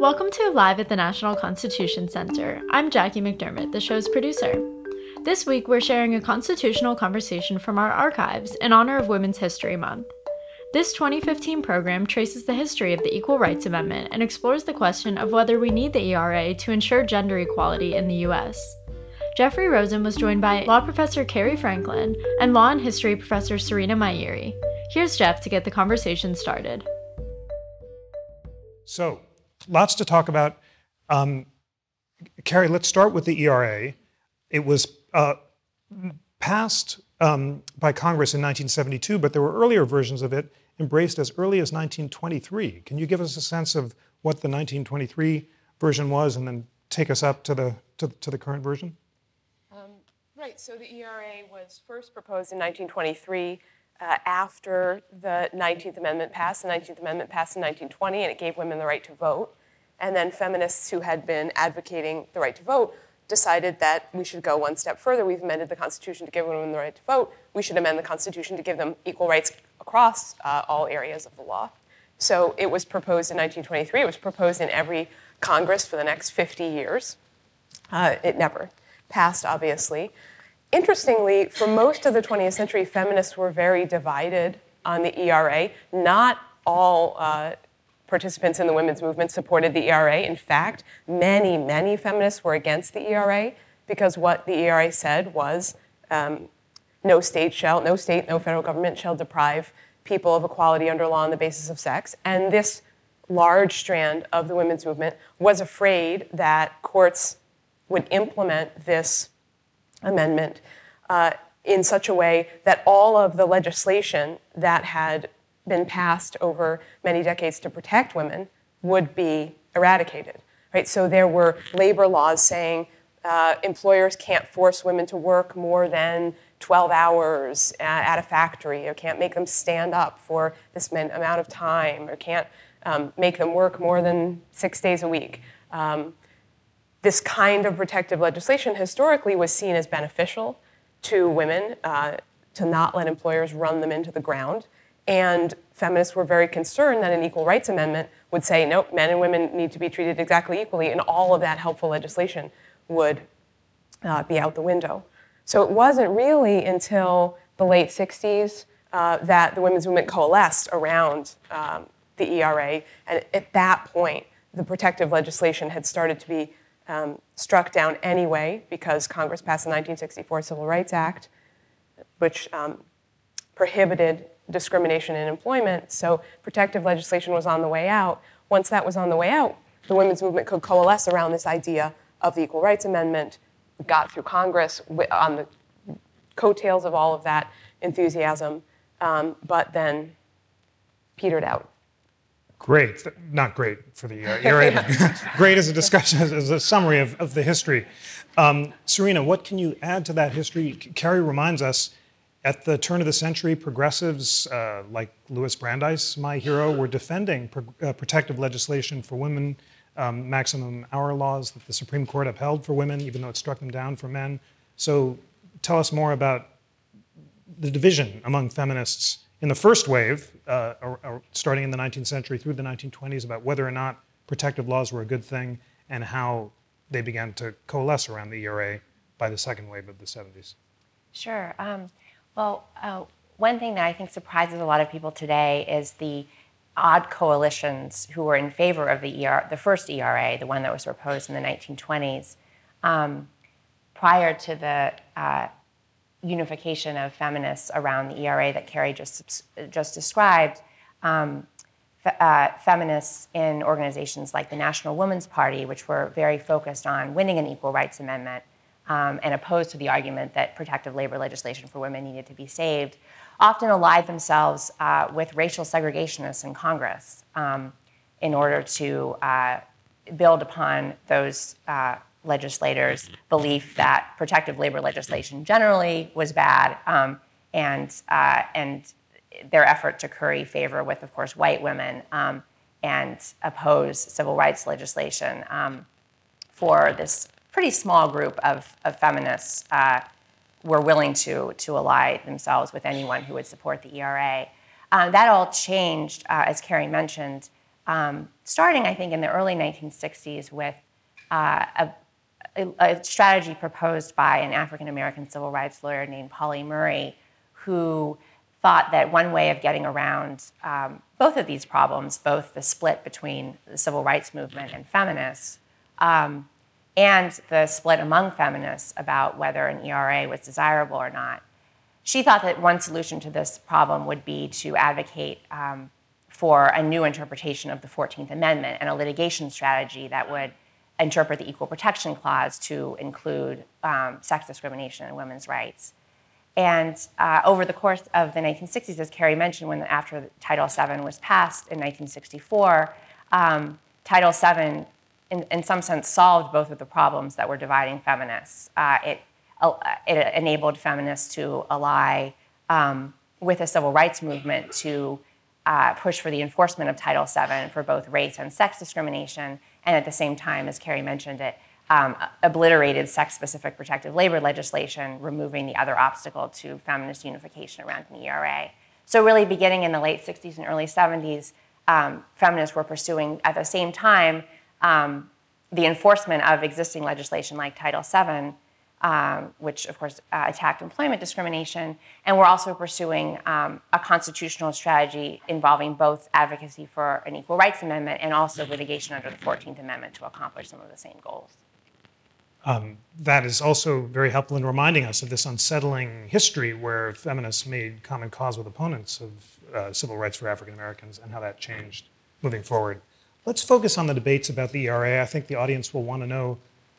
Welcome to Live at the National Constitution Center. I'm Jackie McDermott, the show's producer. This week, we're sharing a constitutional conversation from our archives in honor of Women's History Month. This 2015 program traces the history of the Equal Rights Amendment and explores the question of whether we need the ERA to ensure gender equality in the U.S. Jeffrey Rosen was joined by law professor Cary Franklin and law and history professor Serena Mayeri. Here's Jeff to get the conversation started. So, lots to talk about. Um, Cary, let's start with the ERA. It was uh, passed um, by Congress in 1972, but there were earlier versions of it embraced as early as 1923. Can you give us a sense of what the 1923 version was and then take us up to the, to, to the current version? Um, right, so the ERA was first proposed in 1923 uh, after the 19th Amendment passed. The 19th Amendment passed in 1920 and it gave women the right to vote. And then feminists who had been advocating the right to vote decided that we should go one step further. We've amended the Constitution to give women the right to vote. We should amend the Constitution to give them equal rights across uh, all areas of the law. So it was proposed in 1923. It was proposed in every Congress for the next 50 years. Uh, it never passed, obviously. Interestingly, for most of the 20th century, feminists were very divided on the ERA. Not all uh, participants in the women's movement supported the ERA. In fact, many, many feminists were against the ERA because what the ERA said was um, no state shall, no state, no federal government shall deprive people of equality under law on the basis of sex. And this large strand of the women's movement was afraid that courts would implement this amendment uh, in such a way that all of the legislation that had been passed over many decades to protect women would be eradicated. Right? So there were labor laws saying uh, employers can't force women to work more than 12 hours at, a factory, or can't make them stand up for this amount of time, or can't um, make them work more than six days a week. Um, this kind of protective legislation historically was seen as beneficial to women uh, to not let employers run them into the ground. And feminists were very concerned that an equal rights amendment would say, nope, men and women need to be treated exactly equally, and all of that helpful legislation would uh, be out the window. So it wasn't really until the late 60s uh, that the women's movement coalesced around um, the ERA. And at that point, the protective legislation had started to be um, struck down anyway because Congress passed the 1964 Civil Rights Act, which um, prohibited discrimination in employment. So protective legislation was on the way out. Once that was on the way out, the women's movement could coalesce around this idea of the Equal Rights Amendment, got through Congress on the coattails of all of that enthusiasm, um, but then petered out. Great, not great for the uh, era. great as a discussion, as a summary of, of the history. Um, Serena, what can you add to that history? Cary reminds us at the turn of the century, progressives uh, like Louis Brandeis, my hero, were defending pro- uh, protective legislation for women, um, maximum hour laws that the Supreme Court upheld for women, even though it struck them down for men. So tell us more about the division among feminists in the first wave, uh, or, or starting in the 19th century through the 1920s, about whether or not protective laws were a good thing and how they began to coalesce around the ERA by the second wave of the 70s. Sure. Um, well, uh, one thing that I think surprises a lot of people today is the odd coalitions who were in favor of the, ER, the first ERA, the one that was proposed in the 1920s, um, prior to the uh, unification of feminists around the ERA that Cary just, just described, um, fe- uh, feminists in organizations like the National Women's Party, which were very focused on winning an equal rights amendment um, and opposed to the argument that protective labor legislation for women needed to be saved, often allied themselves uh, with racial segregationists in Congress um, in order to uh, build upon those uh, legislators' belief that protective labor legislation generally was bad, um, and uh, and their effort to curry favor with, of course, white women um, and oppose civil rights legislation um, for this pretty small group of, of feminists uh, were willing to to ally themselves with anyone who would support the ERA. Uh, that all changed, uh, as Cary mentioned, um, starting, I think, in the early 1960s with uh, a, a, strategy proposed by an African American civil rights lawyer named Pauli Murray, who thought that one way of getting around um, both of these problems, both the split between the civil rights movement and feminists, um, and the split among feminists about whether an ERA was desirable or not, she thought that one solution to this problem would be to advocate um, for a new interpretation of the 14th Amendment and a litigation strategy that would interpret the Equal Protection Clause to include um, sex discrimination and women's rights. And uh, over the course of the 1960s, as Cary mentioned, when after Title VII was passed in 1964, um, Title VII, in, in, some sense, solved both of the problems that were dividing feminists. Uh, it, uh, it enabled feminists to ally um, with the civil rights movement to uh, push for the enforcement of Title VII for both race and sex discrimination, and at the same time, as Cary mentioned it, um, obliterated sex specific protective labor legislation, removing the other obstacle to feminist unification around an ERA. So, really, beginning in the late 60s and early 70s, um, feminists were pursuing at the same time um, the enforcement of existing legislation like Title VII um, which of course uh, attacked employment discrimination. And we're also pursuing um, a constitutional strategy involving both advocacy for an equal rights amendment and also litigation under the 14th Amendment to accomplish some of the same goals. Um, that is also very helpful in reminding us of this unsettling history where feminists made common cause with opponents of uh, civil rights for African Americans and how that changed moving forward. Let's focus on the debates about the ERA. I think the audience will want to know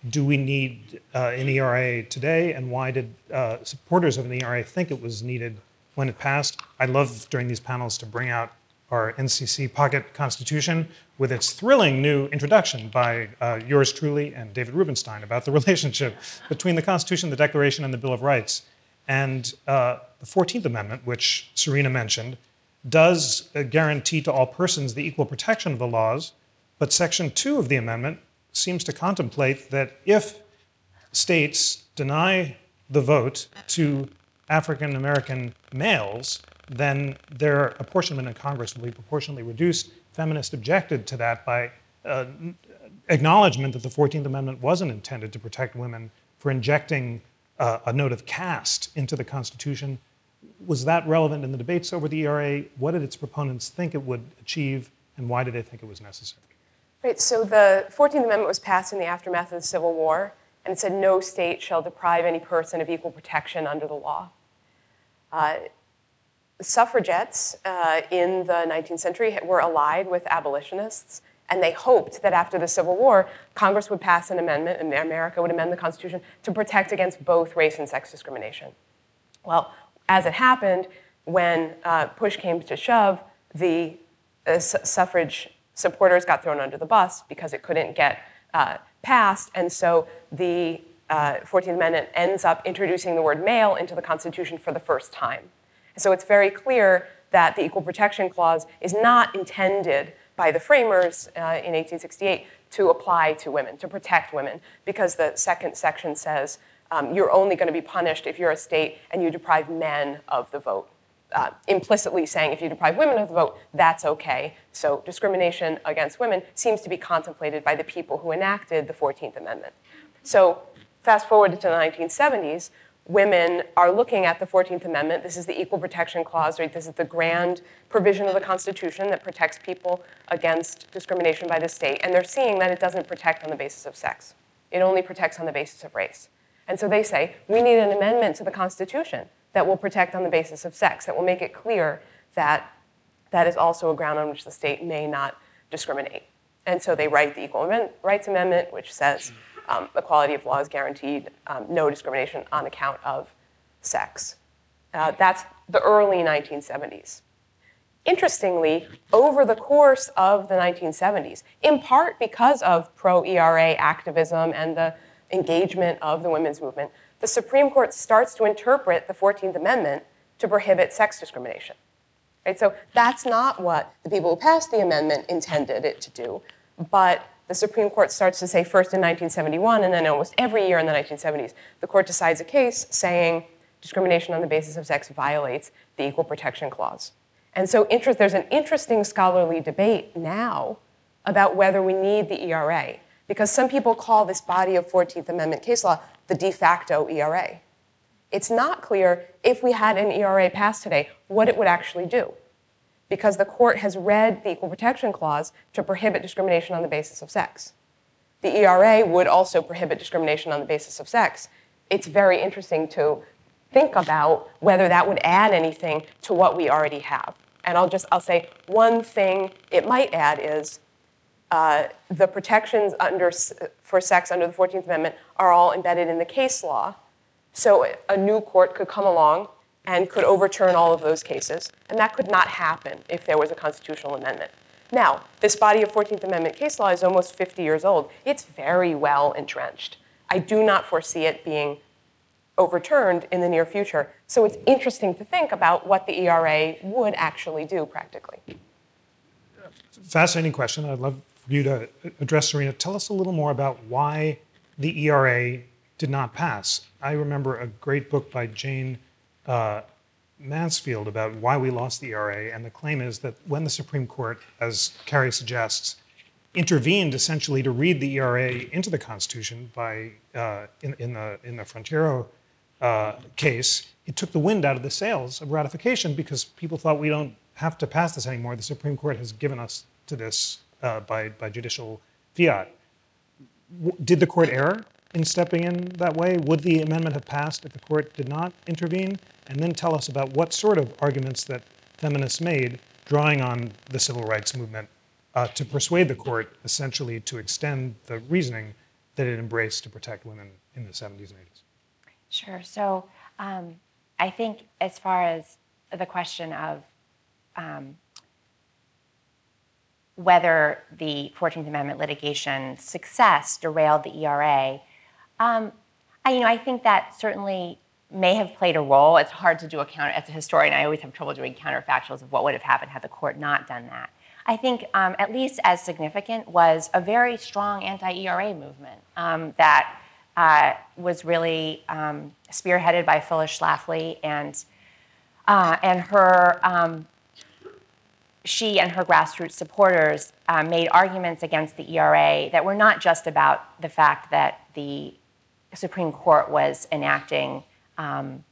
do we need uh, an ERA today, and why did uh, supporters of an ERA think it was needed when it passed? I love during these panels to bring out our NCC Pocket Constitution with its thrilling new introduction by uh, yours truly and David Rubenstein about the relationship between the Constitution, the Declaration, and the Bill of Rights. And uh, the 14th Amendment, which Serena mentioned, does uh, guarantee to all persons the equal protection of the laws, but Section 2 of the amendment seems to contemplate that if states deny the vote to African American males, then their apportionment in Congress will be proportionally reduced. Feminists objected to that by uh, acknowledgement that the 14th Amendment wasn't intended to protect women for injecting uh, a note of caste into the Constitution. Was that relevant in the debates over the ERA? What did its proponents think it would achieve, and why did they think it was necessary? Right, so the 14th Amendment was passed in the aftermath of the Civil War, and it said no state shall deprive any person of equal protection under the law. Uh, suffragettes uh, in the 19th century were allied with abolitionists, and they hoped that after the Civil War, Congress would pass an amendment, and America would amend the Constitution to protect against both race and sex discrimination. Well, as it happened, when uh, push came to shove, the uh, suffrage supporters got thrown under the bus because it couldn't get uh, passed. And so the uh, 14th Amendment ends up introducing the word male into the Constitution for the first time. So it's very clear that the Equal Protection Clause is not intended by the framers uh, in 1868 to apply to women, to protect women, because the second section says um, you're only going to be punished if you're a state and you deprive men of the vote uh, implicitly saying if you deprive women of the vote, that's okay. So discrimination against women seems to be contemplated by the people who enacted the 14th Amendment. So fast forward to the 1970s, women are looking at the 14th Amendment. This is the Equal Protection Clause, right? This is the grand provision of the Constitution that protects people against discrimination by the state. And they're seeing that it doesn't protect on the basis of sex, it only protects on the basis of race. And so they say, we need an amendment to the Constitution that will protect on the basis of sex, that will make it clear that that is also a ground on which the state may not discriminate. And so they write the Equal Rights Amendment, which says um, equality of law is guaranteed, um, no discrimination on account of sex. Uh, that's the early 1970s. Interestingly, over the course of the 1970s, in part because of pro ERA activism and the engagement of the women's movement, the Supreme Court starts to interpret the 14th Amendment to prohibit sex discrimination. Right? So that's not what the people who passed the amendment intended it to do, but the Supreme Court starts to say first in 1971 and then almost every year in the 1970s, the court decides a case saying discrimination on the basis of sex violates the Equal Protection Clause. And so interest, there's an interesting scholarly debate now about whether we need the ERA, because some people call this body of 14th Amendment case law the de facto ERA. It's not clear if we had an ERA passed today what it would actually do, because the court has read the Equal Protection Clause to prohibit discrimination on the basis of sex. The ERA would also prohibit discrimination on the basis of sex. It's very interesting to think about whether that would add anything to what we already have. And I'll just I'll say one thing it might add is uh, the protections under for sex under the 14th Amendment are all embedded in the case law. So a new court could come along and could overturn all of those cases, and that could not happen if there was a constitutional amendment. Now, this body of 14th Amendment case law is almost 50 years old. It's very well entrenched. I do not foresee it being overturned in the near future. So it's interesting to think about what the ERA would actually do practically. Fascinating question. I'd love you to address, Serena. Tell us a little more about why the ERA did not pass. I remember a great book by Jane uh, Mansfield about why we lost the ERA, and the claim is that when the Supreme Court, as Cary suggests, intervened essentially to read the ERA into the Constitution by uh, in, in, the in the Frontiero uh, case, it took the wind out of the sails of ratification because people thought we don't have to pass this anymore. The Supreme Court has given us to this uh, by by judicial fiat. W- did the court err in stepping in that way? Would the amendment have passed if the court did not intervene? And then tell us about what sort of arguments that feminists made, drawing on the civil rights movement, uh, to persuade the court essentially to extend the reasoning that it embraced to protect women in the 70s and 80s. Sure. So um, I think as far as the question of um, whether the 14th Amendment litigation success derailed the ERA, um, I, you know, I think that certainly may have played a role. It's hard to do a counter, as a historian, I always have trouble doing counterfactuals of what would have happened had the court not done that. I think um, at least as significant was a very strong anti-ERA movement um, that uh, was really um, spearheaded by Phyllis Schlafly and uh, and her um, she and her grassroots supporters uh, made arguments against the ERA that were not just about the fact that the Supreme Court was enacting um,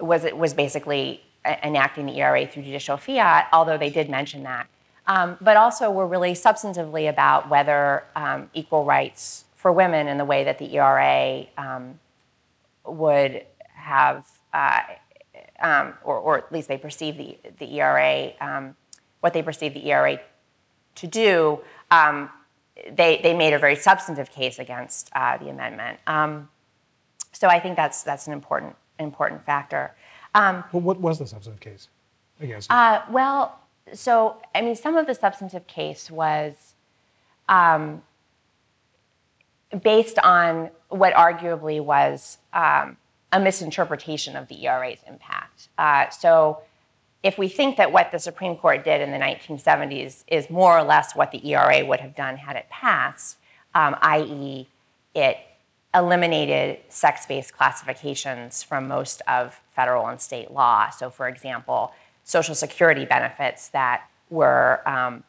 was was basically enacting the ERA through judicial fiat, although they did mention that. Um, but also were really substantively about whether um, equal rights for women in the way that the ERA um, would have, uh, um, or, or, at least they perceive the, the ERA, um, what they perceive the ERA to do, um, they, they made a very substantive case against uh, the amendment. so I think that's, that's an important, important factor. Um, well, what was the substantive case against uh, well, so I mean, some of the substantive case was um, based on what arguably was um, a misinterpretation of the ERA's impact. Uh, so, if we think that what the Supreme Court did in the 1970s is more or less what the ERA would have done had it passed, um, i.e., it eliminated sex based classifications from most of federal and state law. So, for example, Social Security benefits that were um,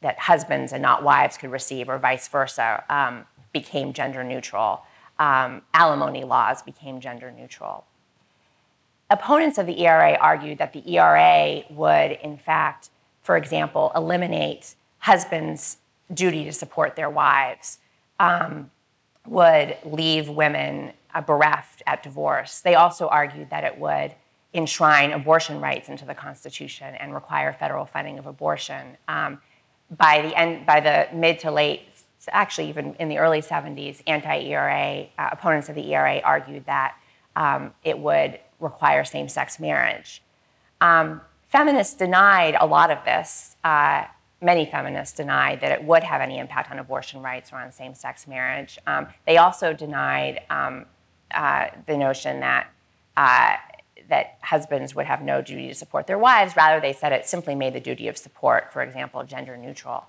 that husbands and not wives could receive, or vice versa, um, became gender neutral. Um, alimony laws became gender neutral. Opponents of the ERA argued that the ERA would, in fact, for example, eliminate husbands' duty to support their wives. Um, would leave women bereft at divorce. They also argued that it would enshrine abortion rights into the Constitution and require federal funding of abortion. Um, by the end, by the mid to late, actually even in the early 70s, anti-ERA uh, opponents of the ERA argued that um, it would require same-sex marriage. Um, feminists denied a lot of this. Uh, many feminists denied that it would have any impact on abortion rights or on same sex marriage. Um, they also denied um, uh, the notion that. Uh, that husbands would have no duty to support their wives. Rather, they said it simply made the duty of support, for example, gender neutral.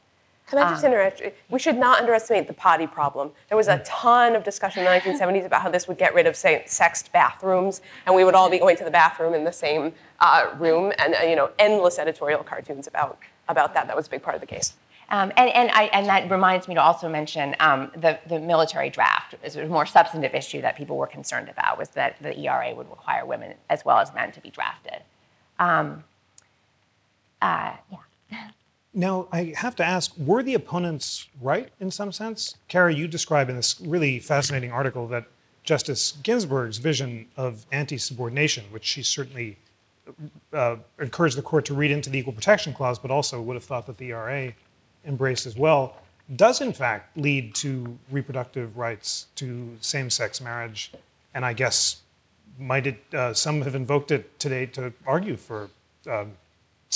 Can I just interrupt? We should not underestimate the potty problem. There was a ton of discussion in the 1970s about how this would get rid of, say, sexed bathrooms, and we would all be going to the bathroom in the same uh, room, and uh, you know, endless editorial cartoons about about that. That was a big part of the case. Um, and, and, I, and that reminds me to also mention um, the, the military draft is a more substantive issue that people were concerned about was that the ERA would require women as well as men to be drafted. Um, uh, yeah. Now, I have to ask were the opponents right in some sense? Cary, you describe in this really fascinating article that Justice Ginsburg's vision of anti subordination, which she certainly uh, encouraged the court to read into the Equal Protection Clause, but also would have thought that the ERA embraced as well, does in fact lead to reproductive rights, to same sex marriage, and I guess might it, uh, some have invoked it today to argue for um,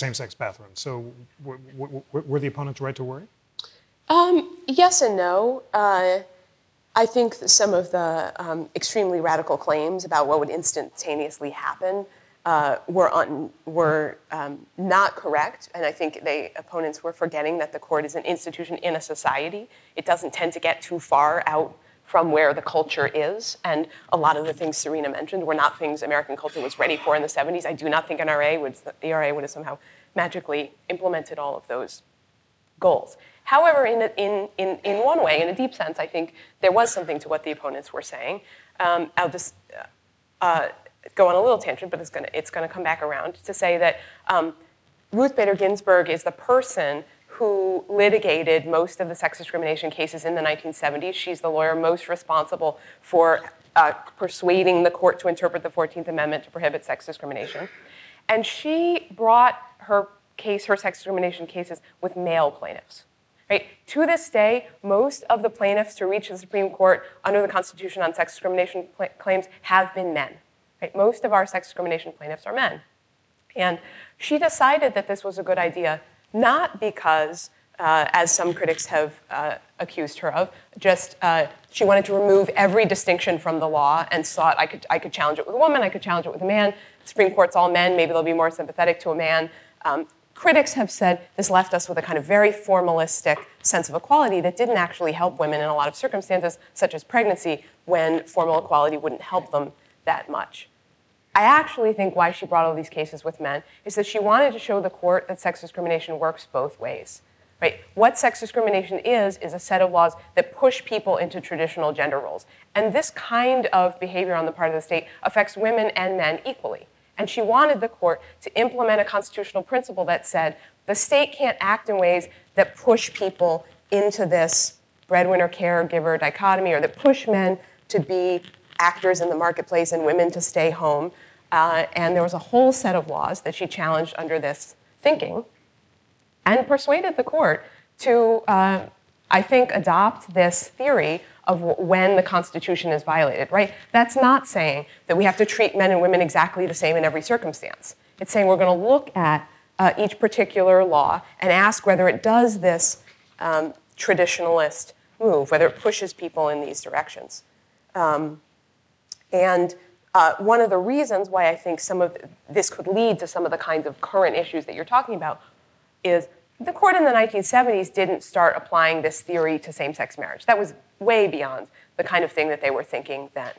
same-sex bathrooms. So w- w- w- were the opponents right to worry? Um, yes and no. Uh, I think some of the um, extremely radical claims about what would instantaneously happen uh, were, un- were um, not correct, and I think the opponents were forgetting that the court is an institution in a society. It doesn't tend to get too far out from where the culture is. And a lot of the things Serena mentioned were not things American culture was ready for in the 70s. I do not think NRA would, the ERA would have somehow magically implemented all of those goals. However, in, in, in, in one way, in a deep sense, I think there was something to what the opponents were saying. Um, I'll just uh, uh go on a little tangent, but it's going to it's gonna come back around to say that um, Ruth Bader Ginsburg is the person who litigated most of the sex discrimination cases in the 1970s. She's the lawyer most responsible for uh, persuading the court to interpret the 14th Amendment to prohibit sex discrimination. And she brought her case, her sex discrimination cases, with male plaintiffs. Right? To this day, most of the plaintiffs to reach the Supreme Court under the Constitution on sex discrimination pl- claims have been men. Right? Most of our sex discrimination plaintiffs are men. And she decided that this was a good idea not because, uh, as some critics have uh, accused her of, just uh, she wanted to remove every distinction from the law and thought I could, I could challenge it with a woman, I could challenge it with a man. Supreme Court's all men, maybe they'll be more sympathetic to a man. Um, critics have said this left us with a kind of very formalistic sense of equality that didn't actually help women in a lot of circumstances, such as pregnancy, when formal equality wouldn't help them that much. I actually think why she brought all these cases with men is that she wanted to show the court that sex discrimination works both ways. Right? What sex discrimination is, is a set of laws that push people into traditional gender roles. And this kind of behavior on the part of the state affects women and men equally. And she wanted the court to implement a constitutional principle that said the state can't act in ways that push people into this breadwinner caregiver dichotomy or that push men to be actors in the marketplace and women to stay home. Uh, and there was a whole set of laws that she challenged under this thinking and persuaded the court to, uh, I think, adopt this theory of when the Constitution is violated, right? That's not saying that we have to treat men and women exactly the same in every circumstance. It's saying we're going to look at uh, each particular law and ask whether it does this um, traditionalist move, whether it pushes people in these directions. Um, and uh, one of the reasons why I think some of this could lead to some of the kinds of current issues that you're talking about is the court in the 1970s didn't start applying this theory to same sex marriage. That was way beyond the kind of thing that they were thinking then.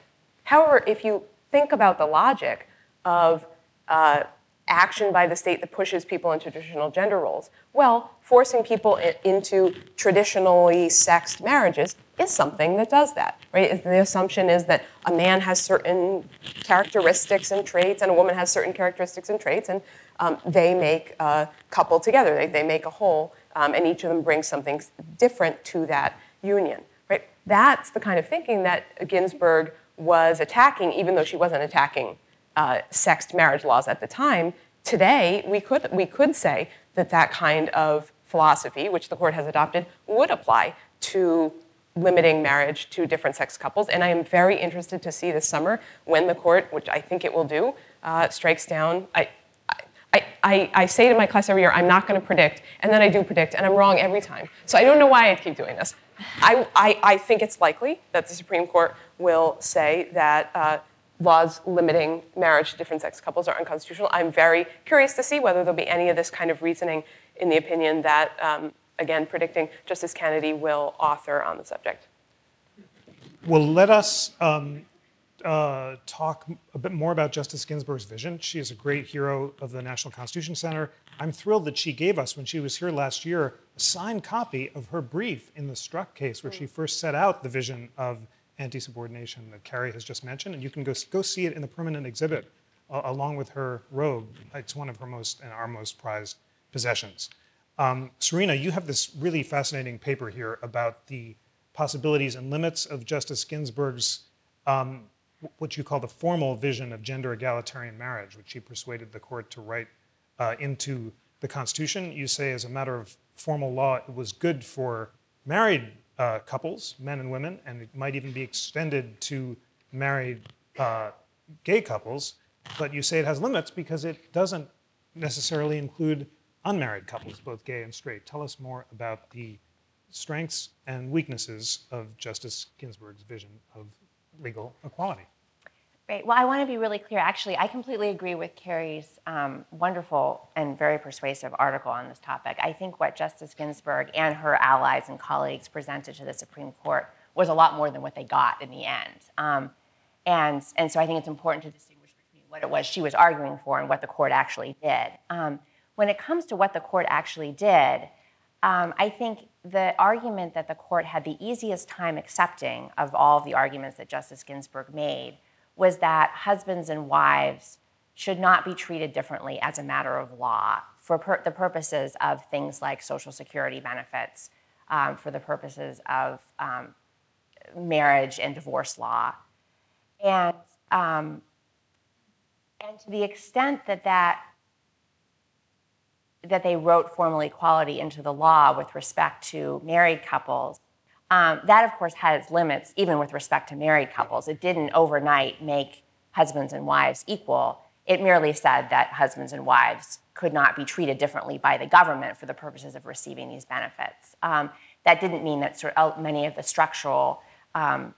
However, if you think about the logic of uh, action by the state that pushes people into traditional gender roles, well, forcing people into traditionally sexed marriages is something that does that, right? The assumption is that a man has certain characteristics and traits, and a woman has certain characteristics and traits, and um, they make a couple together. They, they make a whole, um, and each of them brings something different to that union, right? That's the kind of thinking that Ginsburg was attacking, even though she wasn't attacking uh, sexed marriage laws at the time. Today, we could, we could say that that kind of philosophy, which the court has adopted, would apply to limiting marriage to different sex couples. And I am very interested to see this summer when the court, which I think it will do, uh, strikes down. I, I, I, I, say to my class every year, I'm not going to predict, and then I do predict, and I'm wrong every time. So I don't know why I keep doing this. I, I, I think it's likely that the Supreme Court will say that uh, laws limiting marriage to different sex couples are unconstitutional. I'm very curious to see whether there'll be any of this kind of reasoning in the opinion that um, again, predicting Justice Kennedy will author on the subject. Well, let us um, uh, talk a bit more about Justice Ginsburg's vision. She is a great hero of the National Constitution Center. I'm thrilled that she gave us, when she was here last year, a signed copy of her brief in the Struck case, where she first set out the vision of anti-subordination that Cary has just mentioned. And you can go, go see it in the permanent exhibit uh, along with her robe. It's one of her most and our most prized possessions. Um, Serena, you have this really fascinating paper here about the possibilities and limits of Justice Ginsburg's um, what you call the formal vision of gender egalitarian marriage, which she persuaded the court to write uh, into the Constitution. You say, as a matter of formal law, it was good for married uh, couples, men and women, and it might even be extended to married uh, gay couples. But you say it has limits because it doesn't necessarily include unmarried couples, both gay and straight. Tell us more about the strengths and weaknesses of Justice Ginsburg's vision of legal equality. Right. Well, I want to be really clear. Actually, I completely agree with Cary's um, wonderful and very persuasive article on this topic. I think what Justice Ginsburg and her allies and colleagues presented to the Supreme Court was a lot more than what they got in the end. Um, and, and so I think it's important to distinguish between what it was she was arguing for and what the court actually did. Um, when it comes to what the court actually did, um, I think the argument that the court had the easiest time accepting of all of the arguments that Justice Ginsburg made was that husbands and wives should not be treated differently as a matter of law for per- the purposes of things like Social Security benefits, um, for the purposes of um, marriage and divorce law. And, um, and to the extent that that that they wrote formal equality into the law with respect to married couples, um, that, of course, has limits even with respect to married couples. It didn't overnight make husbands and wives equal. It merely said that husbands and wives could not be treated differently by the government for the purposes of receiving these benefits. Um, that didn't mean that sort of many of the structural um,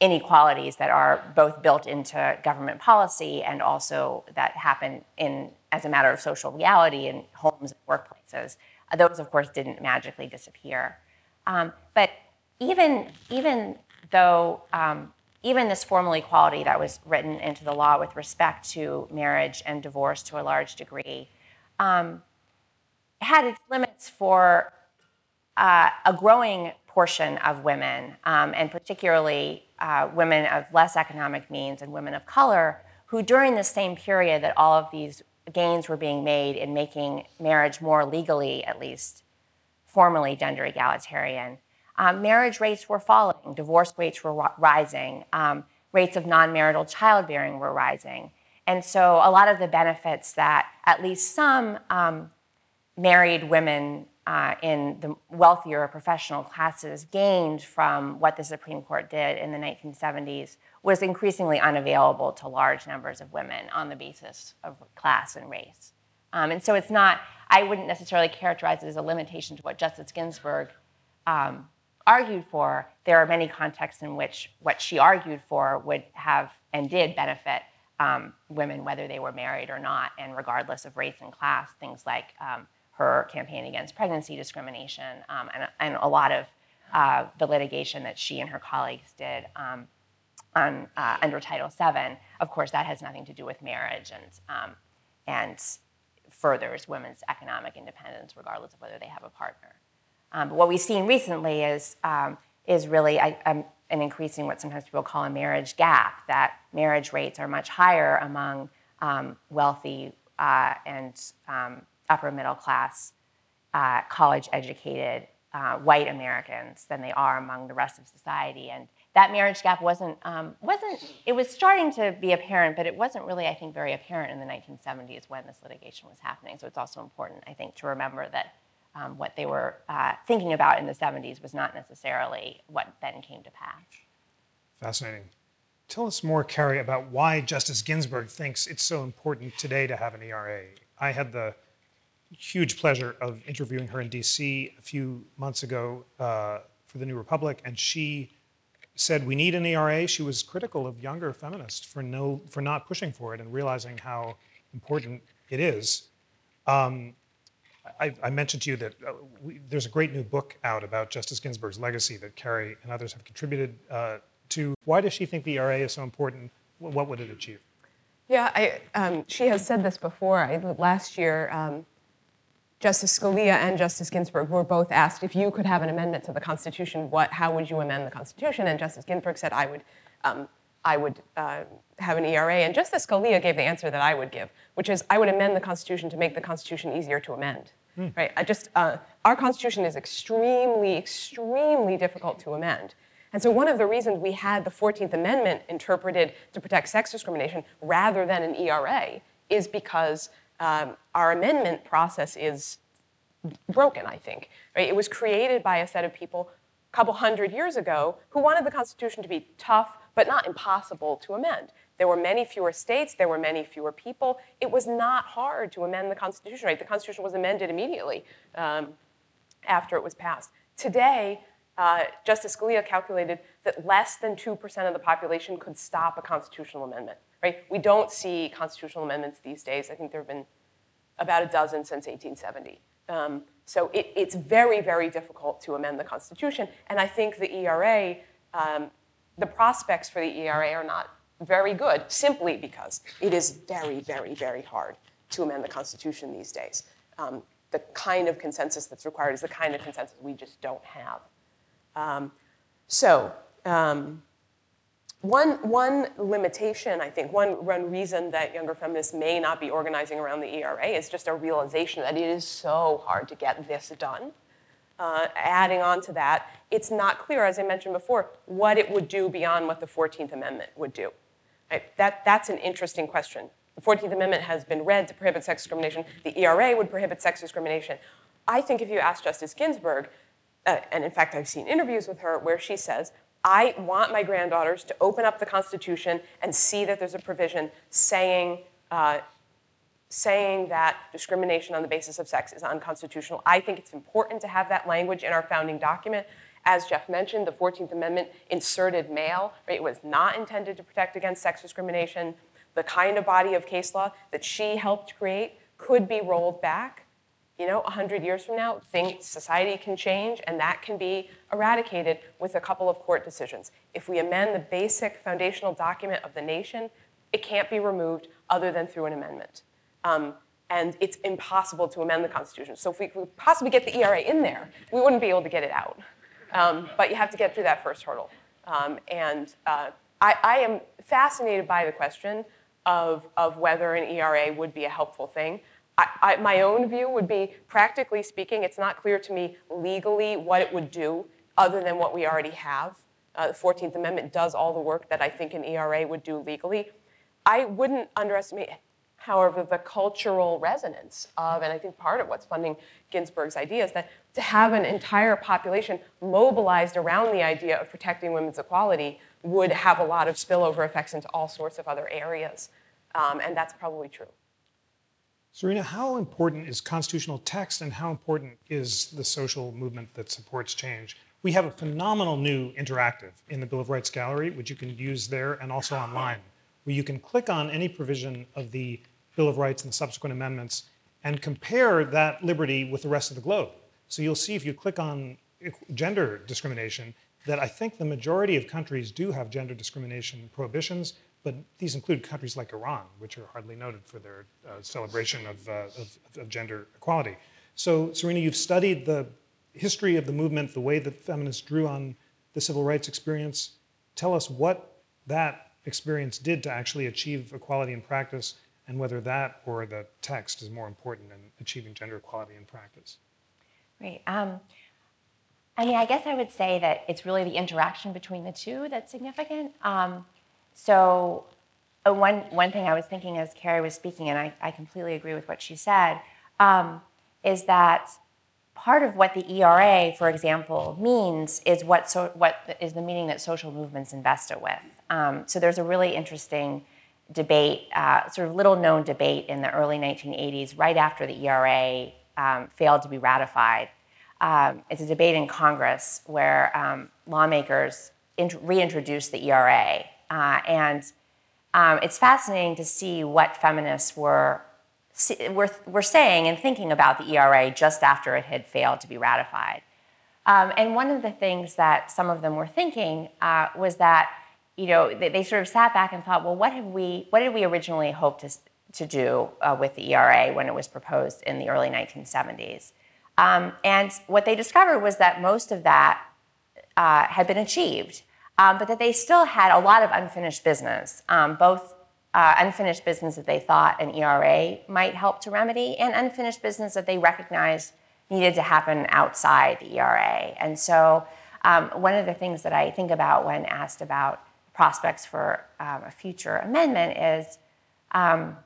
inequalities that are both built into government policy and also that happen in as a matter of social reality in homes and workplaces. Uh, those, of course, didn't magically disappear. Um, but even, even though, um, even this formal equality that was written into the law with respect to marriage and divorce to a large degree um, had its limits for uh, a growing portion of women, um, and particularly uh, women of less economic means and women of color, who during the same period that all of these gains were being made in making marriage more legally, at least formally, gender egalitarian, um, marriage rates were falling, divorce rates were rising, um, rates of non marital childbearing were rising. And so a lot of the benefits that at least some um, married women uh, in the wealthier professional classes gained from what the Supreme Court did in the 1970s was increasingly unavailable to large numbers of women on the basis of class and race. Um, and so it's not, I wouldn't necessarily characterize it as a limitation to what Justice Ginsburg um, argued for, there are many contexts in which what she argued for would have and did benefit um, women, whether they were married or not, and regardless of race and class, things like um, her campaign against pregnancy discrimination um, and, and, a lot of uh, the litigation that she and her colleagues did um, on, uh, under Title VII. Of course, that has nothing to do with marriage and, um, and furthers women's economic independence, regardless of whether they have a partner. Um, but what we've seen recently is, um, is really a, an increasing what sometimes people call a marriage gap, that marriage rates are much higher among wealthy uh, and um, upper middle class, uh, college educated uh, white Americans than they are among the rest of society. And that marriage gap wasn't, um, wasn't, it was starting to be apparent, but it wasn't really, I think, very apparent in the 1970s when this litigation was happening. So it's also important, I think, to remember that um, what they were uh, thinking about in the 70s was not necessarily what then came to pass. Fascinating. Tell us more, Cary, about why Justice Ginsburg thinks it's so important today to have an ERA. I had the huge pleasure of interviewing her in DC a few months ago uh, for the New Republic, and she said we need an ERA. She was critical of younger feminists for no for not pushing for it and realizing how important it is. Um, I, I, mentioned to you that uh, we, there's a great new book out about Justice Ginsburg's legacy that Cary and others have contributed uh, to. Why does she think the ERA is so important? What would it achieve? Yeah, I, um, she has said this before. I, last year, um, Justice Scalia and Justice Ginsburg were both asked if you could have an amendment to the Constitution, what, how would you amend the Constitution? And Justice Ginsburg said, I would, um, I would uh, have an ERA. And Justice Scalia gave the answer that I would give, which is I would amend the Constitution to make the Constitution easier to amend. Hmm. Right? I just, uh, our Constitution is extremely, extremely difficult to amend. And so one of the reasons we had the 14th Amendment interpreted to protect sex discrimination rather than an ERA is because um, our amendment process is broken, I think. Right? It was created by a set of people a couple hundred years ago who wanted the Constitution to be tough but not impossible to amend. There were many fewer states, there were many fewer people. It was not hard to amend the Constitution, right? The Constitution was amended immediately um, after it was passed. Today, uh, Justice Scalia calculated that less than 2% of the population could stop a constitutional amendment right? We don't see constitutional amendments these days. I think there have been about a dozen since 1870. Um, so it, it's very, very difficult to amend the Constitution. And I think the ERA, um, the prospects for the ERA are not very good simply because it is very, very, very hard to amend the Constitution these days. Um, the kind of consensus that's required is the kind of consensus we just don't have. Um, so, um, one, one limitation, I think, one, one reason that younger feminists may not be organizing around the ERA is just a realization that it is so hard to get this done. Uh, adding on to that, it's not clear, as I mentioned before, what it would do beyond what the 14th Amendment would do. Right? That, that's an interesting question. The 14th Amendment has been read to prohibit sex discrimination. The ERA would prohibit sex discrimination. I think if you ask Justice Ginsburg, uh, and in fact, I've seen interviews with her where she says, I want my granddaughters to open up the Constitution and see that there's a provision saying, uh, saying that discrimination on the basis of sex is unconstitutional. I think it's important to have that language in our founding document. As Jeff mentioned, the 14th Amendment inserted male. Right? It was not intended to protect against sex discrimination. The kind of body of case law that she helped create could be rolled back you know, 100 years from now, things, society can change, and that can be eradicated with a couple of court decisions. If we amend the basic foundational document of the nation, it can't be removed other than through an amendment. Um, and it's impossible to amend the Constitution. So if we could possibly get the ERA in there, we wouldn't be able to get it out. Um, but you have to get through that first hurdle. Um, and uh, I, I, am fascinated by the question of, of whether an ERA would be a helpful thing. I, I, my own view would be, practically speaking, it's not clear to me legally what it would do other than what we already have. Uh, the 14th Amendment does all the work that I think an ERA would do legally. I wouldn't underestimate, however, the cultural resonance of, and I think part of what's funding Ginsburg's idea is that to have an entire population mobilized around the idea of protecting women's equality would have a lot of spillover effects into all sorts of other areas. Um, and that's probably true. Serena, how important is constitutional text and how important is the social movement that supports change? We have a phenomenal new interactive in the Bill of Rights Gallery, which you can use there and also online, where you can click on any provision of the Bill of Rights and the subsequent amendments and compare that liberty with the rest of the globe. So you'll see if you click on gender discrimination that I think the majority of countries do have gender discrimination prohibitions, but these include countries like Iran, which are hardly noted for their uh, celebration of, uh, of, of, gender equality. So, Serena, you've studied the history of the movement, the way that feminists drew on the civil rights experience. Tell us what that experience did to actually achieve equality in practice, and whether that or the text is more important in achieving gender equality in practice. Right. Um, I mean, I guess I would say that it's really the interaction between the two that's significant. Um, so uh, one, one thing I was thinking as Cary was speaking, and I, I completely agree with what she said, um, is that part of what the ERA, for example, means is what, so, what is the meaning that social movements invest it with. Um, so there's a really interesting debate, uh, sort of little known debate in the early 1980s, right after the ERA um, failed to be ratified. Um, it's a debate in Congress where um, lawmakers int- reintroduced the ERA uh, and um, it's fascinating to see what feminists were were, were saying and thinking about the ERA just after it had failed to be ratified. Um, and one of the things that some of them were thinking uh, was that, you know, they, they, sort of sat back and thought, well, what have we, what did we originally hope to, to do uh, with the ERA when it was proposed in the early 1970s? Um, and what they discovered was that most of that uh, had been achieved, um, but that they still had a lot of unfinished business, um, both uh, unfinished business that they thought an ERA might help to remedy, and unfinished business that they recognized needed to happen outside the ERA. And so, um, one of the things that I think about when asked about prospects for um, a future amendment is, um,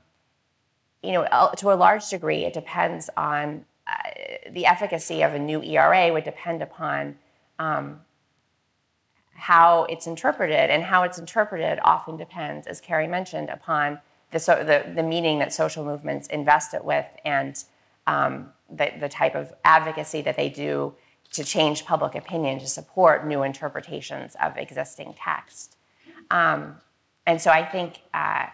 you know, to a large degree, it depends on uh, the efficacy of a new ERA would depend upon um, how it's interpreted, and how it's interpreted often depends, as Cary mentioned, upon the, so, the, the meaning that social movements invest it with and um, the, the type of advocacy that they do to change public opinion to support new interpretations of existing text. Um, and so I think, uh,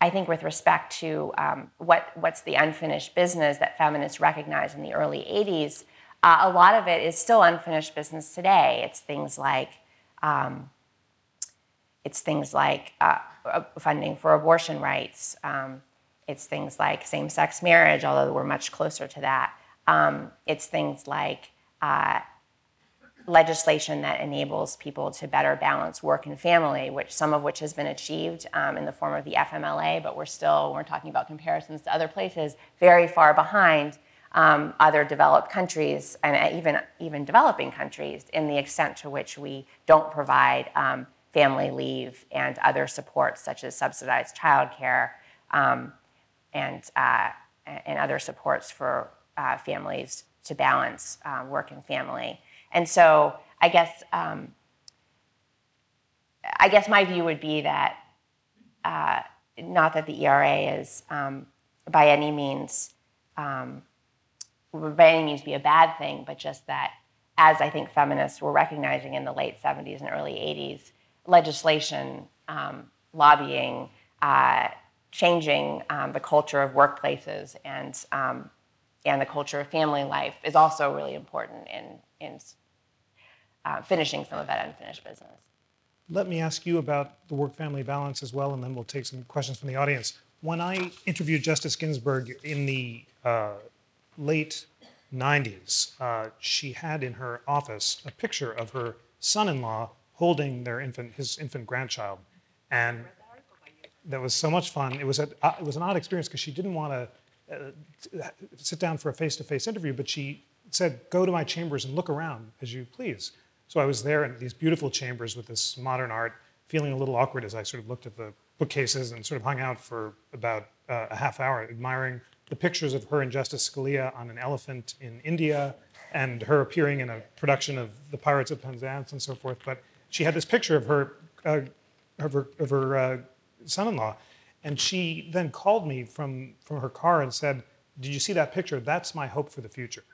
I think with respect to um, what, what's the unfinished business that feminists recognized in the early 80s, uh, a lot of it is still unfinished business today. It's things like um, it's things like uh, uh, funding for abortion rights. Um, it's things like same-sex marriage, although we're much closer to that. Um, it's things like uh, legislation that enables people to better balance work and family, which some of which has been achieved um, in the form of the FMLA, but we're still, we're talking about comparisons to other places, very far behind um, other developed countries and even, even developing countries in the extent to which we don't provide um, family leave and other supports such as subsidized childcare um, and, uh, and other supports for uh, families to balance uh, work and family. And so I guess, um, I guess my view would be that uh, not that the ERA is um, by any means um, by any means be a bad thing, but just that, as I think feminists were recognizing in the late 70s and early 80s, legislation, um, lobbying, uh, changing um, the culture of workplaces and, um, and the culture of family life is also really important in, in uh, finishing some of that unfinished business. Let me ask you about the work family balance as well, and then we'll take some questions from the audience. When I interviewed Justice Ginsburg in the uh, late 90s, uh, she had in her office a picture of her son-in-law holding their infant, his infant grandchild, and that was so much fun. It was a, uh, it was an odd experience because she didn't want to uh, sit down for a face-to-face interview, but she said, "Go to my chambers and look around as you please." So I was there in these beautiful chambers with this modern art, feeling a little awkward as I sort of looked at the bookcases and sort of hung out for about uh, a half hour, admiring the pictures of her and Justice Scalia on an elephant in India and her appearing in a production of The Pirates of Penzance and so forth. But she had this picture of her, uh, of her, of her uh, son-in-law, and she then called me from, from her car and said, did you see that picture? That's my hope for the future.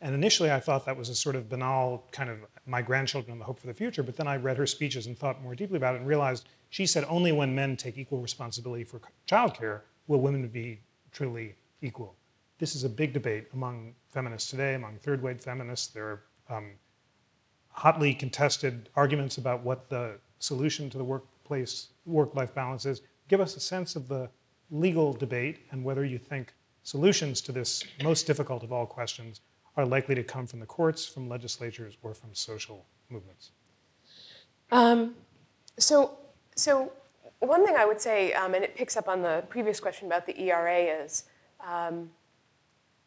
And initially I thought that was a sort of banal kind of my grandchildren and the hope for the future, but then I read her speeches and thought more deeply about it and realized she said only when men take equal responsibility for childcare will women be truly equal. This is a big debate among feminists today, among third wave feminists. There are um, hotly contested arguments about what the solution to the workplace work life balance is. Give us a sense of the legal debate and whether you think solutions to this most difficult of all questions are likely to come from the courts, from legislatures, or from social movements. Um, so, so one thing I would say, um, and it picks up on the previous question about the ERA, is um,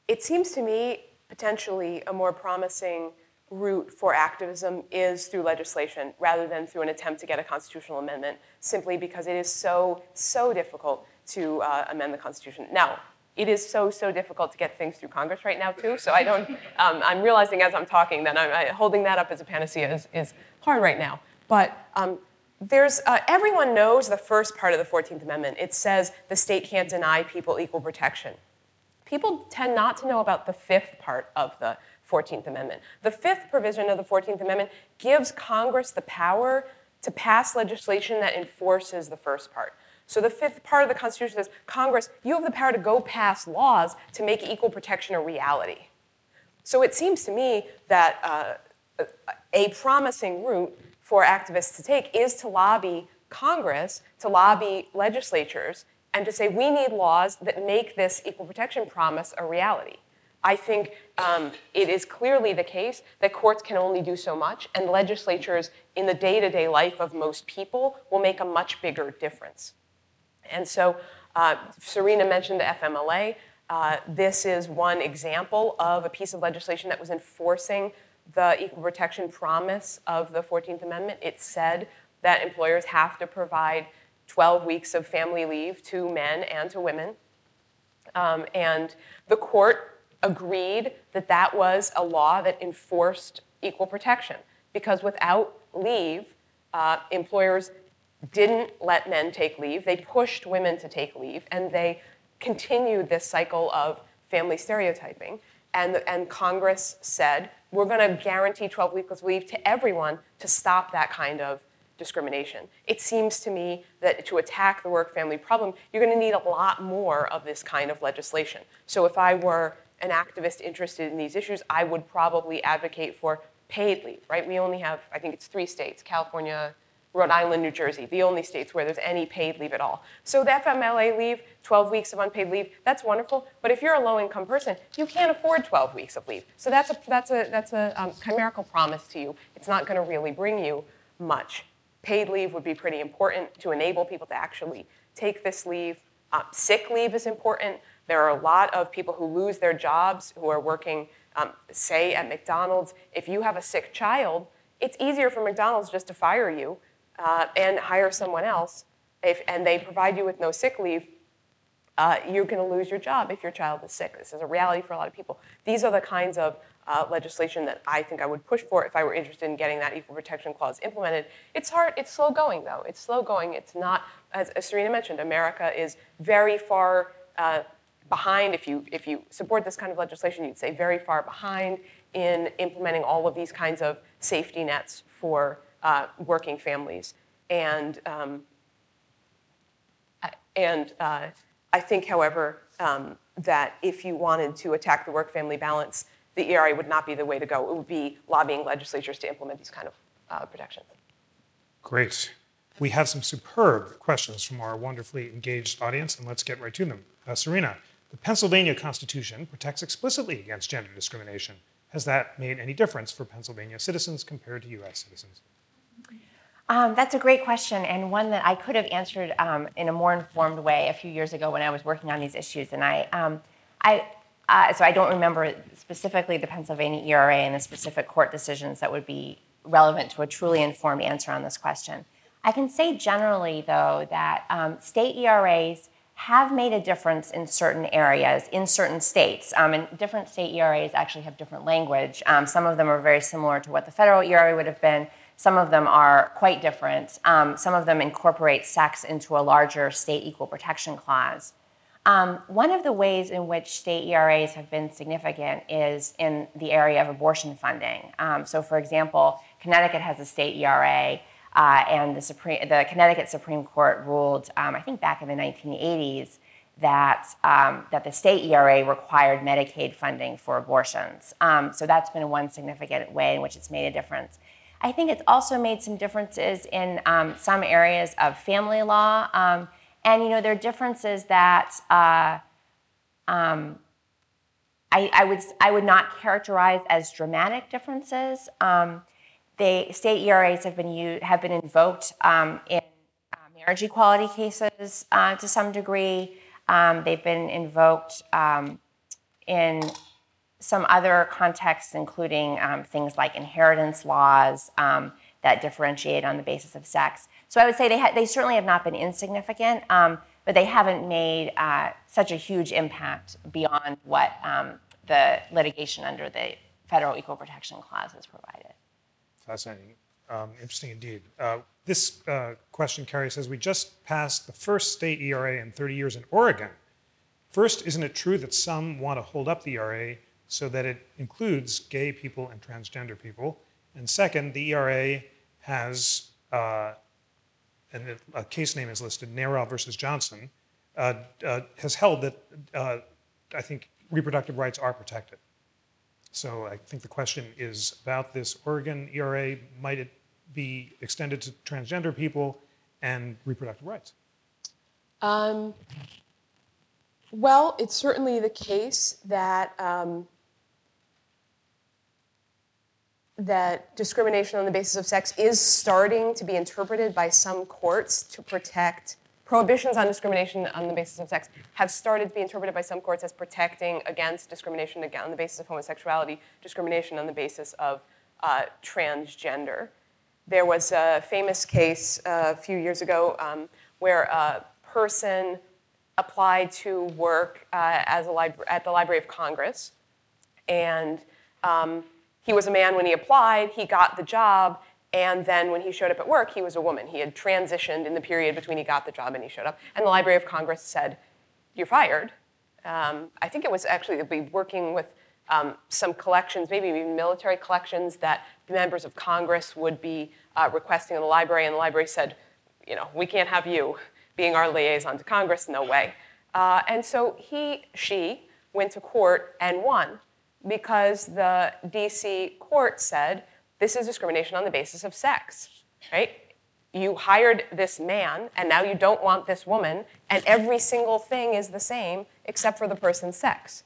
it seems to me potentially a more promising route for activism is through legislation rather than through an attempt to get a constitutional amendment, simply because it is so, so difficult to uh, amend the Constitution. Now, it is so, so difficult to get things through Congress right now, too. So I don't, um, I'm realizing as I'm talking that I'm, I, holding that up as a panacea is, is hard right now. But um, there's, uh, everyone knows the first part of the 14th Amendment. It says the state can't deny people equal protection. People tend not to know about the fifth part of the 14th Amendment. The fifth provision of the 14th Amendment gives Congress the power to pass legislation that enforces the first part. So the fifth part of the Constitution says Congress, you have the power to go pass laws to make equal protection a reality. So it seems to me that uh, a promising route for activists to take is to lobby Congress, to lobby legislatures, and to say we need laws that make this equal protection promise a reality. I think um, it is clearly the case that courts can only do so much, and legislatures in the day to day life of most people will make a much bigger difference. And so, uh, Serena mentioned the FMLA. Uh, this is one example of a piece of legislation that was enforcing the equal protection promise of the 14th Amendment. It said that employers have to provide 12 weeks of family leave to men and to women. Um, and the court agreed that that was a law that enforced equal protection because without leave, uh, employers didn't let men take leave. They pushed women to take leave, and they continued this cycle of family stereotyping. And, and Congress said, we're going to guarantee 12 weeks leave to everyone to stop that kind of discrimination. It seems to me that to attack the work family problem, you're going to need a lot more of this kind of legislation. So if I were an activist interested in these issues, I would probably advocate for paid leave, right? We only have, I think it's three states California, Rhode Island, New Jersey, the only states where there's any paid leave at all. So the FMLA leave, 12 weeks of unpaid leave, that's wonderful. But if you're a low-income person, you can't afford 12 weeks of leave. So that's a that's a that's a um, chimerical promise to you. It's not going to really bring you much. Paid leave would be pretty important to enable people to actually take this leave. Um, sick leave is important. There are a lot of people who lose their jobs who are working, um, say, at McDonald's. If you have a sick child, it's easier for McDonald's just to fire you uh, and hire someone else, if, and they provide you with no sick leave, uh, you're going to lose your job if your child is sick. This is a reality for a lot of people. These are the kinds of uh, legislation that I think I would push for if I were interested in getting that equal protection clause implemented. It's hard, it's slow going though. It's slow going. It's not, as, as Serena mentioned, America is very far uh, behind. If you, if you support this kind of legislation, you'd say very far behind in implementing all of these kinds of safety nets for uh, working families. And, um, and uh, I think, however, um, that if you wanted to attack the work family balance, the ERA would not be the way to go. It would be lobbying legislatures to implement these kind of uh, protections. Great. We have some superb questions from our wonderfully engaged audience, and let's get right to them. Uh, Serena, the Pennsylvania Constitution protects explicitly against gender discrimination. Has that made any difference for Pennsylvania citizens compared to US citizens? Um, that's a great question, and one that I could have answered um, in a more informed way a few years ago when I was working on these issues. And I, um, I uh, so I don't remember specifically the Pennsylvania ERA and the specific court decisions that would be relevant to a truly informed answer on this question. I can say generally, though, that um, state ERAs have made a difference in certain areas, in certain states. Um, and different state ERAs actually have different language. Um, some of them are very similar to what the federal ERA would have been. Some of them are quite different. Um, some of them incorporate sex into a larger state equal protection clause. Um, one of the ways in which state ERAs have been significant is in the area of abortion funding. Um, so, for example, Connecticut has a state ERA, uh, and the, Supreme, the Connecticut Supreme Court ruled, um, I think back in the 1980s, that, um, that the state ERA required Medicaid funding for abortions. Um, so that's been one significant way in which it's made a difference. I think it's also made some differences in um, some areas of family law. Um, and, you know, there are differences that uh, um, I, I, would, I would not characterize as dramatic differences. Um, the state ERAs have been, used, have been invoked um, in uh, marriage equality cases uh, to some degree. Um, they've been invoked in some other contexts, including um, things like inheritance laws um, that differentiate on the basis of sex. So I would say they, ha- they certainly have not been insignificant, um, but they haven't made uh, such a huge impact beyond what um, the litigation under the Federal Equal Protection Clause has provided. Fascinating. Um, interesting indeed. Uh, this uh, question, Cary, says We just passed the first state ERA in 30 years in Oregon. First, isn't it true that some want to hold up the ERA so that it includes gay people and transgender people. And second, the ERA has uh, and a case name is listed, Narell versus Johnson, uh, uh, has held that uh, I think reproductive rights are protected. So I think the question is about this Oregon ERA. Might it be extended to transgender people and reproductive rights? Um, well, it's certainly the case that um, that discrimination on the basis of sex is starting to be interpreted by some courts to protect prohibitions on discrimination on the basis of sex have started to be interpreted by some courts as protecting against discrimination on the basis of homosexuality, discrimination on the basis of uh, transgender. There was a famous case uh, a few years ago um, where a person applied to work uh, as a libra- at the Library of Congress, and um, he was a man when he applied. He got the job, and then when he showed up at work, he was a woman. He had transitioned in the period between he got the job and he showed up. And the Library of Congress said, You're fired. Um, I think it was actually, they'll be working with um, some collections, maybe even military collections, that members of Congress would be uh, requesting in the library. And the library said, You know, we can't have you being our liaison to Congress, no way. Uh, and so he, she, went to court and won because the DC court said, this is discrimination on the basis of sex, right? You hired this man, and now you don't want this woman, and every single thing is the same except for the person's sex.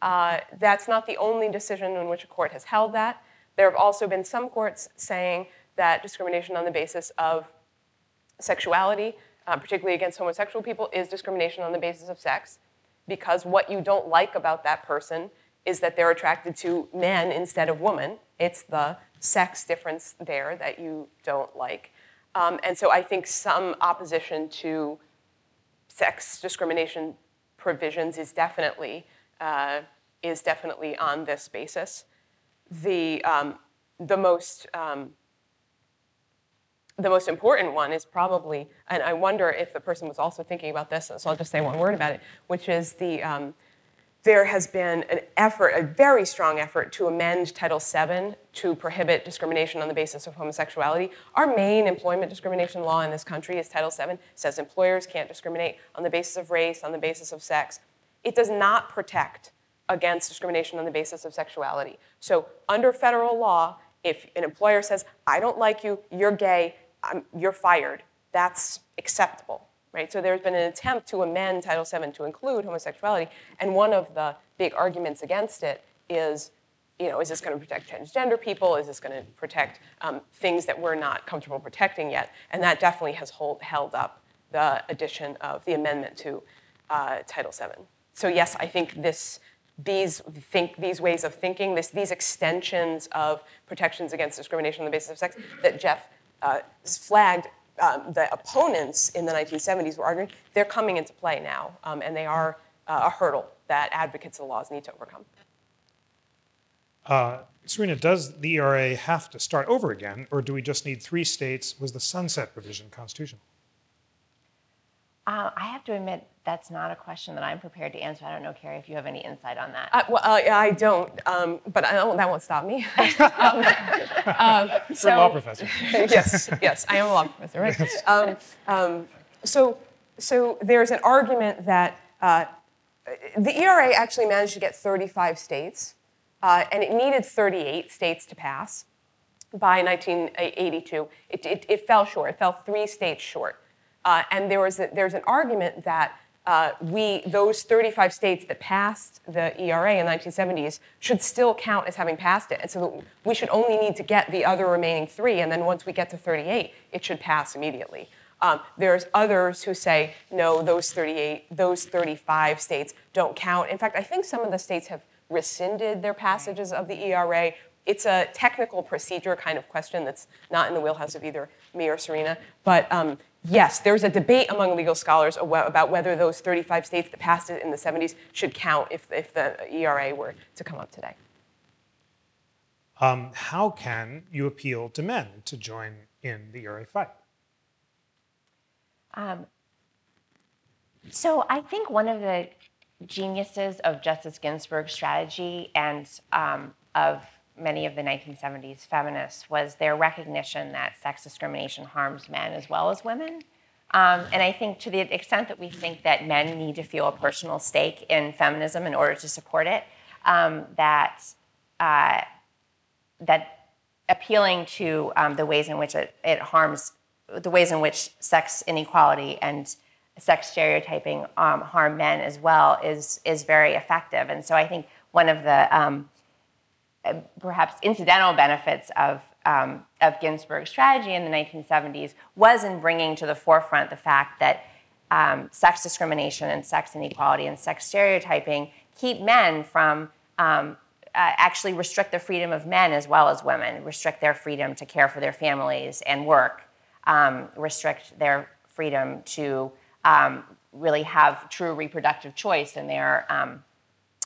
Uh, that's not the only decision in which a court has held that. There have also been some courts saying that discrimination on the basis of sexuality, uh, particularly against homosexual people, is discrimination on the basis of sex because what you don't like about that person is that they're attracted to men instead of women. It's the sex difference there that you don't like. Um, and so I think some opposition to sex discrimination provisions is definitely uh, is definitely on this basis. The um, the most um, the most important one is probably, and I wonder if the person was also thinking about this. So I'll just say one word about it, which is the um, there has been an effort, a very strong effort, to amend Title VII to prohibit discrimination on the basis of homosexuality. Our main employment discrimination law in this country is Title VII. It says employers can't discriminate on the basis of race, on the basis of sex. It does not protect against discrimination on the basis of sexuality. So, under federal law, if an employer says, I don't like you, you're gay, I'm, you're fired, that's acceptable right? So there's been an attempt to amend Title VII to include homosexuality, and one of the big arguments against it is, you know, is this going to protect transgender people? Is this going to protect um, things that we're not comfortable protecting yet? And that definitely has hold, held up the addition of the amendment to uh, Title VII. So yes, I think this these think these ways of thinking, this, these extensions of protections against discrimination on the basis of sex that Jeff uh, flagged um, the opponents in the 1970s were arguing, they're coming into play now, um, and they are uh, a hurdle that advocates of the laws need to overcome. Uh, Serena, does the ERA have to start over again, or do we just need three states? Was the sunset provision constitutional? Uh, I have to admit, that's not a question that I'm prepared to answer. I don't know, Cary, if you have any insight on that. Uh, well, uh, I don't, um, but I don't, that won't stop me. um, um, so, You're a law professor. yes, yes, I am a law professor, right? Yes. Um, um, so, so there's an argument that uh, the ERA actually managed to get 35 states, uh, and it needed 38 states to pass by 1982. It, it, it fell short. It fell three states short. Uh, and there was a, there's an argument that uh, we, those 35 states that passed the ERA in the 1970s should still count as having passed it. And so we should only need to get the other remaining three, and then once we get to 38, it should pass immediately. Um, there's others who say, no, those 38, those 35 states don't count. In fact, I think some of the states have rescinded their passages of the ERA. It's a technical procedure kind of question that's not in the wheelhouse of either me or Serena. But um, yes, there's a debate among legal scholars about whether those 35 states that passed it in the 70s should count if, if the ERA were to come up today. Um, how can you appeal to men to join in the ERA fight? Um, so I think one of the geniuses of Justice Ginsburg's strategy and um, of many of the 1970s feminists was their recognition that sex discrimination harms men as well as women. Um, and I think to the extent that we think that men need to feel a personal stake in feminism in order to support it, um, that uh, that appealing to um, the ways in which it, it harms, the ways in which sex inequality and sex stereotyping um, harm men as well is is very effective. And so I think one of the um, perhaps incidental benefits of um, of Ginsburg's strategy in the 1970s was in bringing to the forefront the fact that um, sex discrimination and sex inequality and sex stereotyping keep men from um, uh, actually restrict the freedom of men as well as women, restrict their freedom to care for their families and work, um, restrict their freedom to um, really have true reproductive choice in their um,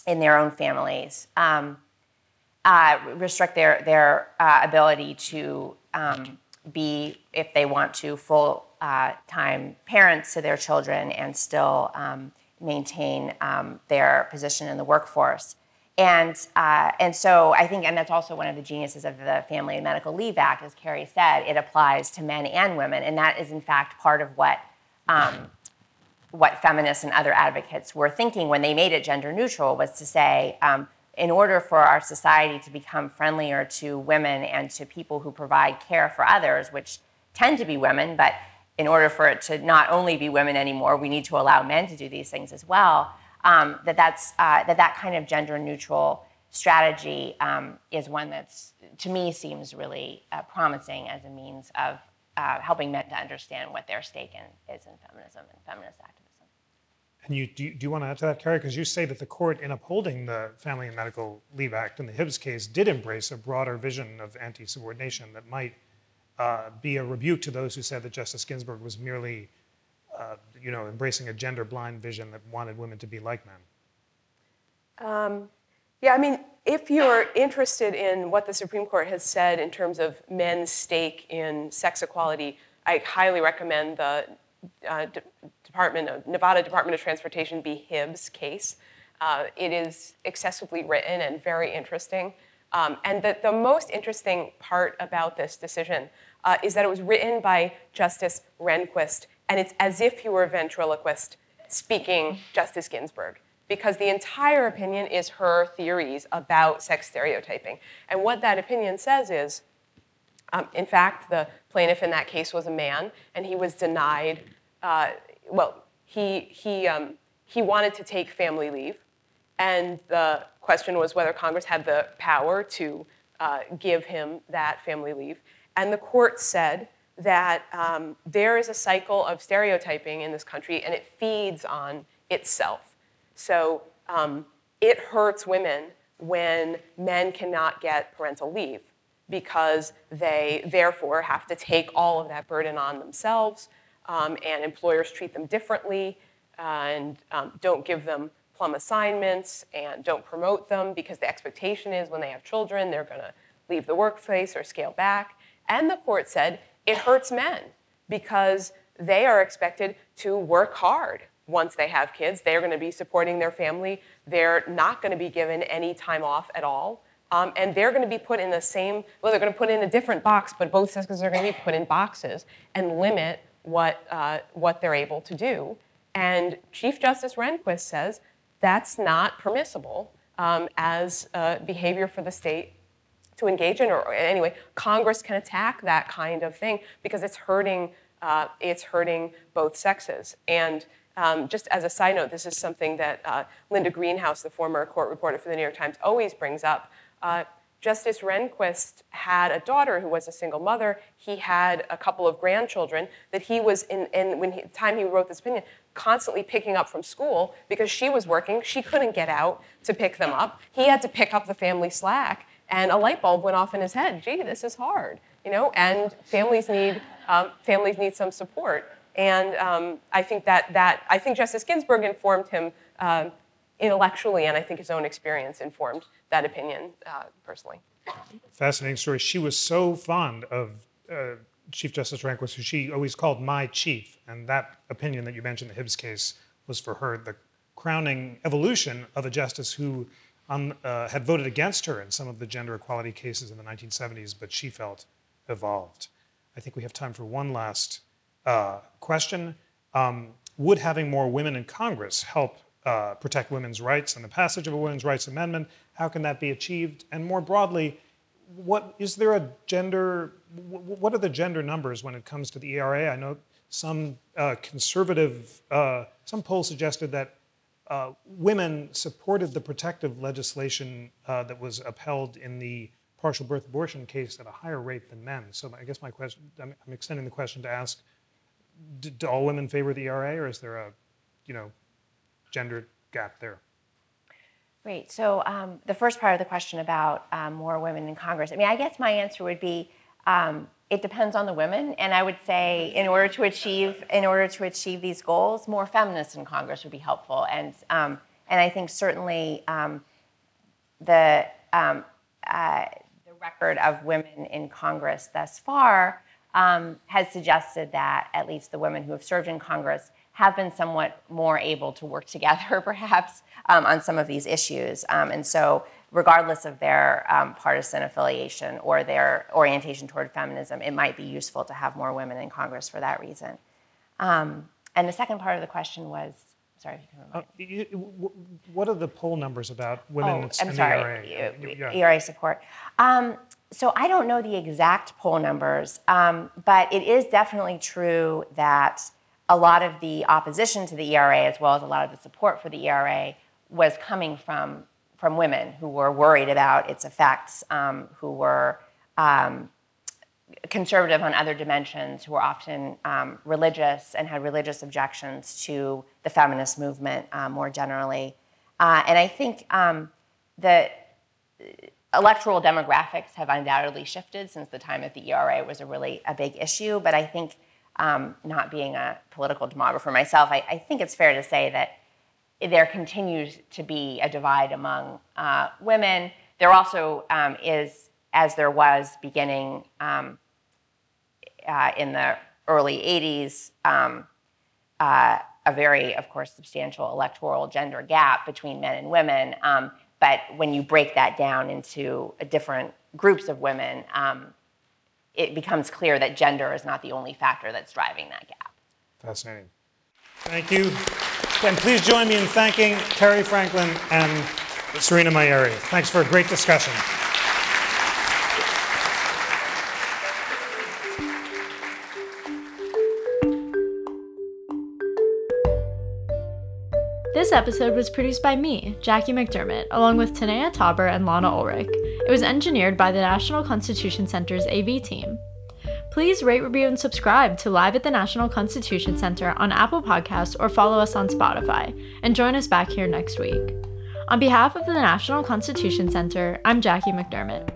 in their own families. Um, uh, restrict their their uh, ability to um, be, if they want to, full uh, time parents to their children and still um, maintain um, their position in the workforce. And uh, and so I think, and that's also one of the geniuses of the Family and Medical Leave Act, as Cary said, it applies to men and women, and that is in fact part of what. Um, what feminists and other advocates were thinking when they made it gender neutral was to say um, in order for our society to become friendlier to women and to people who provide care for others, which tend to be women, but in order for it to not only be women anymore, we need to allow men to do these things as well. Um, that that's uh, that that kind of gender neutral strategy um, is one that's to me seems really uh, promising as a means of uh, helping men to understand what their stake in is in feminism and feminist activism. And you, do, you, do you want to add to that, Cary? Because you say that the court, in upholding the Family and Medical Leave Act in the Hibbs case, did embrace a broader vision of anti subordination that might uh, be a rebuke to those who said that Justice Ginsburg was merely, uh, you know, embracing a gender blind vision that wanted women to be like men. Um, yeah, I mean, if you're interested in what the Supreme Court has said in terms of men's stake in sex equality, I highly recommend the uh, Department of Nevada Department of Transportation v. Hibbs case. Uh, it is excessively written and very interesting. Um, and the, the most interesting part about this decision uh, is that it was written by Justice Rehnquist, and it's as if he were a ventriloquist speaking Justice Ginsburg, because the entire opinion is her theories about sex stereotyping. And what that opinion says is, um, in fact, the plaintiff in that case was a man, and he was denied uh, well, he, he, um, he wanted to take family leave, and the question was whether Congress had the power to uh, give him that family leave. And the court said that um, there is a cycle of stereotyping in this country, and it feeds on itself. So um, it hurts women when men cannot get parental leave because they therefore have to take all of that burden on themselves um, and employers treat them differently and um, don't give them plum assignments and don't promote them because the expectation is when they have children, they're going to leave the workplace or scale back. And the court said it hurts men because they are expected to work hard once they have kids. They're going to be supporting their family. They're not going to be given any time off at all. Um, and they're going to be put in the same, well, they're going to put in a different box, but both sexes are going to be put in boxes and limit what, uh, what they're able to do. And Chief Justice Rehnquist says that's not permissible um, as behavior for the state to engage in. Or anyway, Congress can attack that kind of thing because it's hurting, uh, it's hurting both sexes. And um, just as a side note, this is something that uh, Linda Greenhouse, the former court reporter for the New York Times, always brings up. Uh, Justice Rehnquist had a daughter who was a single mother. He had a couple of grandchildren that he was in, when he, the time he wrote this opinion, constantly picking up from school because she was working. She couldn't get out to pick them up. He had to pick up the family slack, and a light bulb went off in his head. Gee, this is hard, you know. And families need um, families need some support. And um, I think that that I think Justice Ginsburg informed him. Uh, intellectually, and I think his own experience informed that opinion uh, personally. Fascinating story. She was so fond of uh, Chief Justice Rehnquist, who she always called my chief, and that opinion that you mentioned, the Hibbs case, was for her the crowning evolution of a justice who on, uh, had voted against her in some of the gender equality cases in the 1970s, but she felt evolved. I think we have time for one last uh, question. Um, would having more women in Congress help uh, protect women's rights and the passage of a women's rights amendment? How can that be achieved? And more broadly, what is there a gender? What are the gender numbers when it comes to the ERA? I know some uh, conservative, uh, some polls suggested that uh, women supported the protective legislation uh, that was upheld in the partial birth abortion case at a higher rate than men. So I guess my question, I'm, I'm extending the question to ask, do, do, all women favor the ERA, or is there a, you know, gender gap there? Great. So um, the first part of the question about um, more women in Congress. I mean, I guess my answer would be um, it depends on the women, and I would say in order to achieve in order to achieve these goals, more feminists in Congress would be helpful. And um, and I think certainly um, the um, uh, the record of women in Congress thus far has suggested that at least the women who have served in Congress have been somewhat more able to work together, perhaps, um, on some of these issues. Um, and so, regardless of their um, partisan affiliation or their orientation toward feminism, it might be useful to have more women in Congress for that reason. Um, and the second part of the question was. Sorry, uh, what are the poll numbers about women oh, I'm sorry, ERA? Yeah. ERA support. Um, so I don't know the exact poll numbers, um, but it is definitely true that a lot of the opposition to the ERA, as well as a lot of the support for the ERA, was coming from, from women who were worried about its effects, um, who were um, conservative on other dimensions, who were often um, religious and had religious objections to the feminist movement uh, more generally. Uh, and I think um, the electoral demographics have undoubtedly shifted since the time that the ERA was a really a big issue, but I think um, not being a political demographer myself, I, I, think it's fair to say that there continues to be a divide among uh, women. There also um, is, as there was beginning um, uh, in the early 80s, um, uh, a very, of course, substantial electoral gender gap between men and women. Um, but when you break that down into different groups of women, um, it becomes clear that gender is not the only factor that's driving that gap. Fascinating. Thank you. And please join me in thanking Cary Franklin and Serena Mayeri. Thanks for a great discussion. This episode was produced by me, Jackie McDermott, along with Tanaya Tauber and Lana Ulrich. It was engineered by the National Constitution Center's AV team. Please rate, review, and subscribe to Live at the National Constitution Center on Apple Podcasts or follow us on Spotify, and join us back here next week. On behalf of the National Constitution Center, I'm Jackie McDermott.